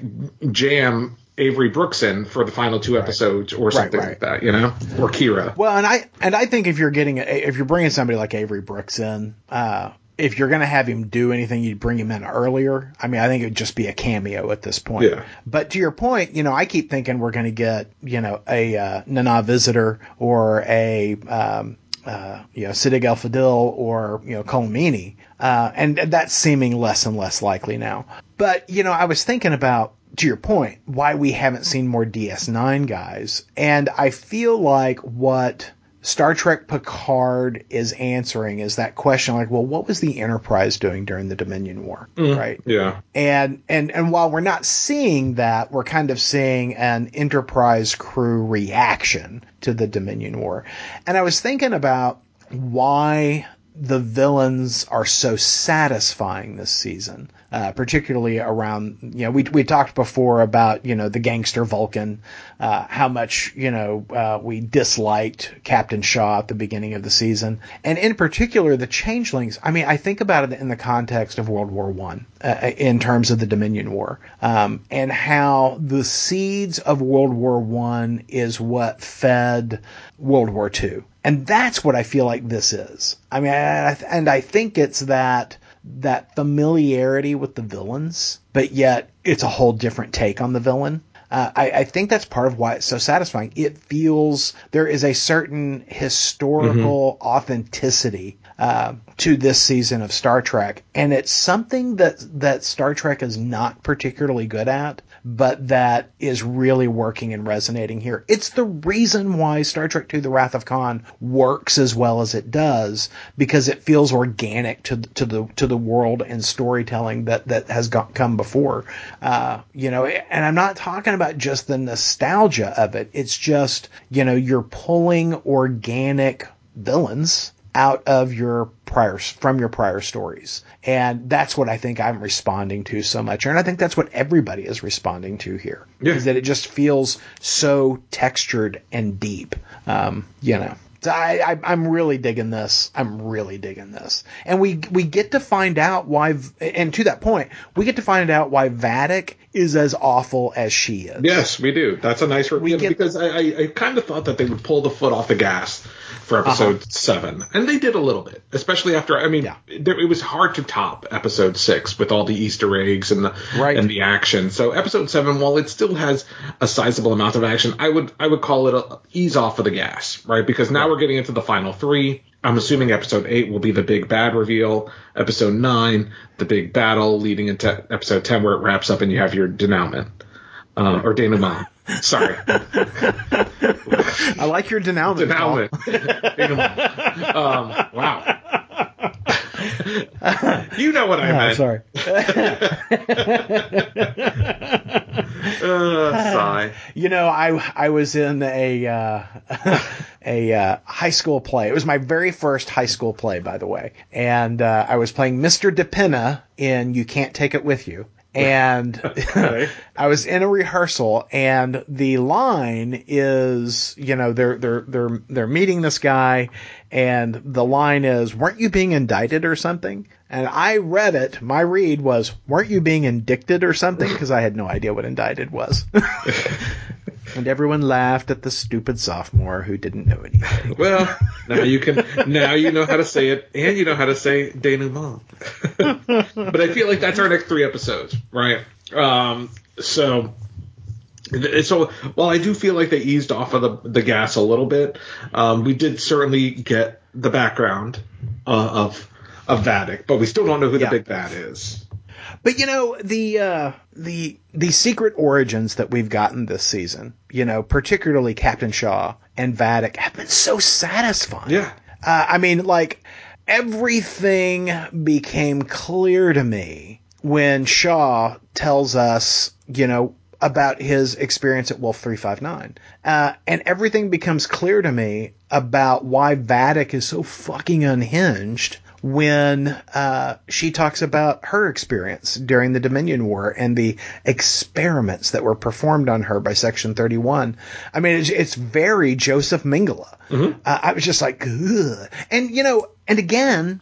jam Avery Brooks in for the final two episodes or something right. like that, you know, or Kira. Well, and I and I think if you're getting a, if you're bringing somebody like Avery Brooks in, uh, if you're going to have him do anything, you'd bring him in earlier. I mean, I think it would just be a cameo at this point. Yeah. But to your point, you know, I keep thinking we're going to get you know a uh, Nana visitor or a um, uh, you know Siddig El Fadil or you know Colm Meaney, uh, and that's seeming less and less likely now. But you know, I was thinking about to your point, why we haven't seen more DS9 guys. And I feel like what Star Trek Picard is answering is that question like, well, what was the Enterprise doing during the Dominion War? Mm, right. Yeah. And and and while we're not seeing that, we're kind of seeing an Enterprise crew reaction to the Dominion War. And I was thinking about why the villains are so satisfying this season, uh, particularly around you know we we talked before about you know the gangster Vulcan, uh, how much you know uh, we disliked Captain Shaw at the beginning of the season, and in particular the changelings. I mean, I think about it in the context of World War One, uh, in terms of the Dominion War, um, and how the seeds of World War One is what fed World War Two. And that's what I feel like this is. I mean, I, and I think it's that that familiarity with the villains, but yet it's a whole different take on the villain. Uh, I, I think that's part of why it's so satisfying. It feels there is a certain historical authenticity uh, to this season of Star Trek, and it's something that that Star Trek is not particularly good at. But that is really working and resonating here. It's the reason why Star Trek II: The Wrath of Khan works as well as it does because it feels organic to to the to the world and storytelling that that has got, come before. Uh, you know, and I'm not talking about just the nostalgia of it. It's just you know you're pulling organic villains out of your prior from your prior stories. And that's what i think i'm responding to so much. And i think that's what everybody is responding to here Yeah. is that it just feels so textured and deep. Um, you know so I, I, I'm really digging this. I'm really digging this, and we we get to find out why. And to that point, we get to find out why Vadic is as awful as she is. Yes, we do. That's a nice reveal get- because I, I, I kind of thought that they would pull the foot off the gas for uh-huh. episode seven, and they did a little bit, especially after. I mean, Yeah. there, it was hard to top episode six with all the Easter eggs and the Right. and the action. So episode seven, while it still has a sizable amount of action, I would I would call it a ease off of the gas, right? Because now we're getting into the final three. I'm assuming episode eight will be the big bad reveal. Episode nine, the big battle leading into episode ten, where it wraps up and you have your denouement um, or denouement. Sorry, I like your denouement. Denouement. denouement. Um, wow. You know what I Oh, meant. sorry. Uh, sigh. You know, I I was in a uh, a uh, high school play. It was my very first high school play, by the way, and uh, I was playing Mr. DePinna in "You Can't Take It With You." And I was in a rehearsal, and the line is, you know, they're they're they're they're meeting this guy, and the line is, "Weren't you being indicted or something?" And I read it. My read was, "Weren't you being indicted or something?" Because I had no idea what indicted was. and everyone laughed at the stupid sophomore who didn't know anything. Well, now you can now you know how to say it, and you know how to say denouement. but I feel like that's our next three episodes, right? Um, so. So while I do feel like they eased off of the, the gas a little bit, um, we did certainly get the background uh, of of Vadic, but we still don't know who Yeah. the big bad is. But you know the uh, the the secret origins that we've gotten this season, you know, particularly Captain Shaw and Vadic, have been so satisfying. Yeah. Uh, I mean, like everything became clear to me when Shaw tells us, you know, about his experience at Wolf 359. Uh, and everything becomes clear to me about why Vadic is so fucking unhinged when uh, she talks about her experience during the Dominion War and the experiments that were performed on her by Section 31. I mean, it's, it's very Josef Mengele. Uh, I was just like, Ugh. and you know, and again,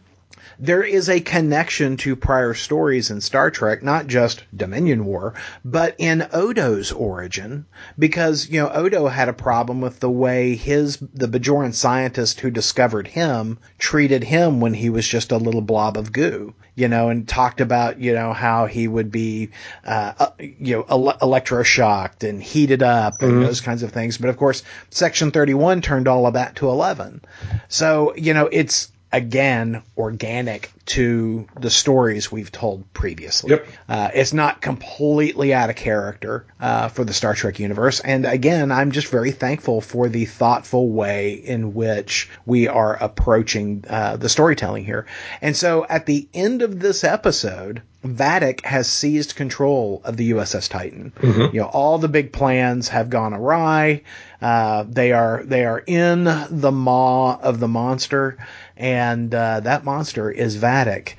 there is a connection to prior stories in Star Trek, not just Dominion War, but in Odo's origin, because you know Odo had a problem with the way his the Bajoran scientist who discovered him treated him when he was just a little blob of goo, you know, and talked about you know how he would be, uh, uh, you know, ele- electroshocked and heated up and those kinds of things. But of course, Section Thirty One turned all of that to eleven. So you know it's again organic to the stories we've told previously. Yep. Uh, it's not completely out of character uh, for the Star Trek universe. And again, I'm just very thankful for the thoughtful way in which we are approaching uh, the storytelling here. And so at the end of this episode, Vadic has seized control of the USS Titan. You know, all the big plans have gone awry. Uh, they are they are in the maw of the monster, and uh, that monster is Vadic.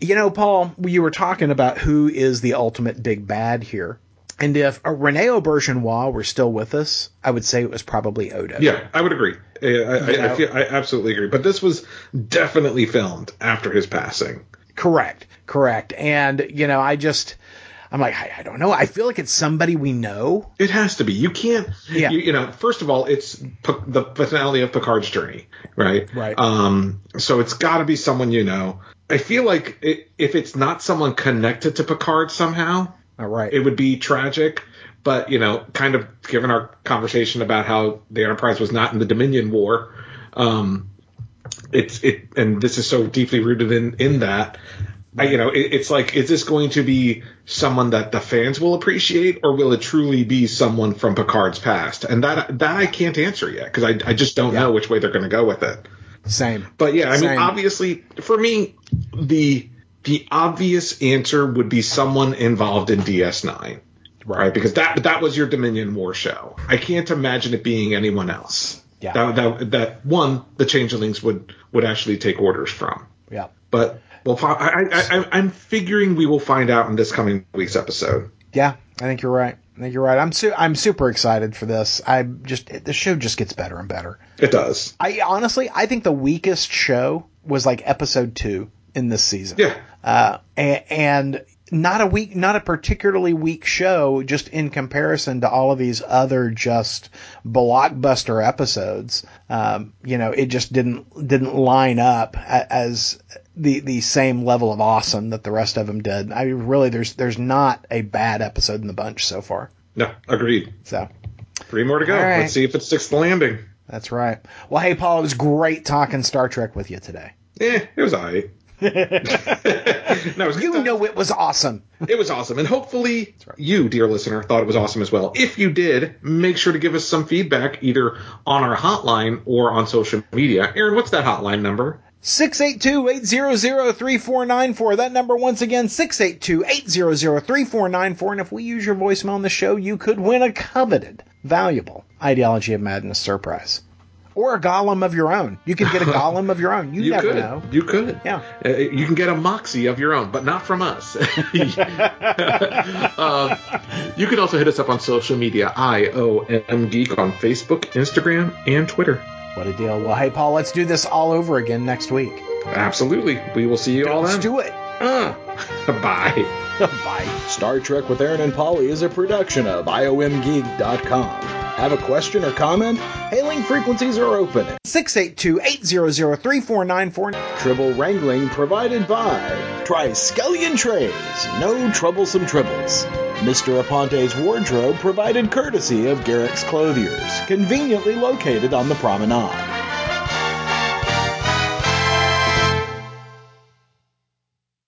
You know, Paul, you were talking about who is the ultimate big bad here. And if a Rene Auberjonois were still with us, I would say it was probably Odo. Yeah, I would agree. I, I, I, feel, I absolutely agree. But this was definitely filmed after his passing. Correct. Correct. And, you know, I just, I'm like, I, I don't know. I feel like it's somebody we know. It has to be. You can't. Yeah. You, you know, first of all, it's P- the finale of Picard's journey, right? Right. Um. So it's got to be someone you know. I feel like it, if it's not someone connected to Picard somehow, All right. it would be tragic. But you know, kind of given our conversation about how the Enterprise was not in the Dominion War, um, it's it, and this is so deeply rooted in in that. I, you know, it, it's like, is this going to be someone that the fans will appreciate, or will it truly be someone from Picard's past? And that that I can't answer yet because I, I just don't Yeah. know which way they're going to go with it. Same. But yeah, I mean, obviously, for me, the the obvious answer would be someone involved in DS9, right? Because that that was your Dominion War show. I can't imagine it being anyone else. Yeah. That that, that one the Changelings would would actually take orders from. Yeah. But well, I, I, I, I'm figuring we will find out in this coming week's episode. Yeah, I think you're right. I think you're right. I'm su- I'm super excited for this. I just the show just gets better and better. It does. I honestly, I think the weakest show was like episode two in this season. Yeah. Uh, a- and not a weak, not a particularly weak show, just in comparison to all of these other just blockbuster episodes. Um, you know, it just didn't didn't line up as the the same level of awesome that the rest of them did. I mean, really, there's there's not a bad episode in the bunch so far. No, agreed. So Three more to go. Right. Let's see if it sticks the landing. that's right. Well, hey, Paul, it was great talking Star Trek with you today. Yeah, it was alright. no, You know it was awesome. It was awesome. And hopefully you, dear listener, thought it was awesome as well. If you did, make sure to give us some feedback either on our hotline or on social media. Aaron, what's that hotline number? 682-800-3494. That number once again, 682-800-3494. And if we use your voicemail on the show, you could win a coveted, valuable Ideology of Madness surprise. Or a golem of your own. You could get a golem of your own. You, never could. know. You could. Yeah. Uh, you can get a moxie of your own, but not from us. um, you can also hit us up on social media, IOM Geek on Facebook, Instagram, and Twitter. What a deal. Well, hey, Paul, let's do this all over again next week. Absolutely. We will see you all Let's then. do it. Uh, bye. Bye. Star Trek with Aaron and Polly is a production of IOMgeek.com. Have a question or comment? Hailing frequencies are open. 682-800-3494. Tribble wrangling provided by Triskelion Trays. No troublesome tribbles. Mr. Aponte's wardrobe provided courtesy of Garak's Clothiers, conveniently located on the promenade.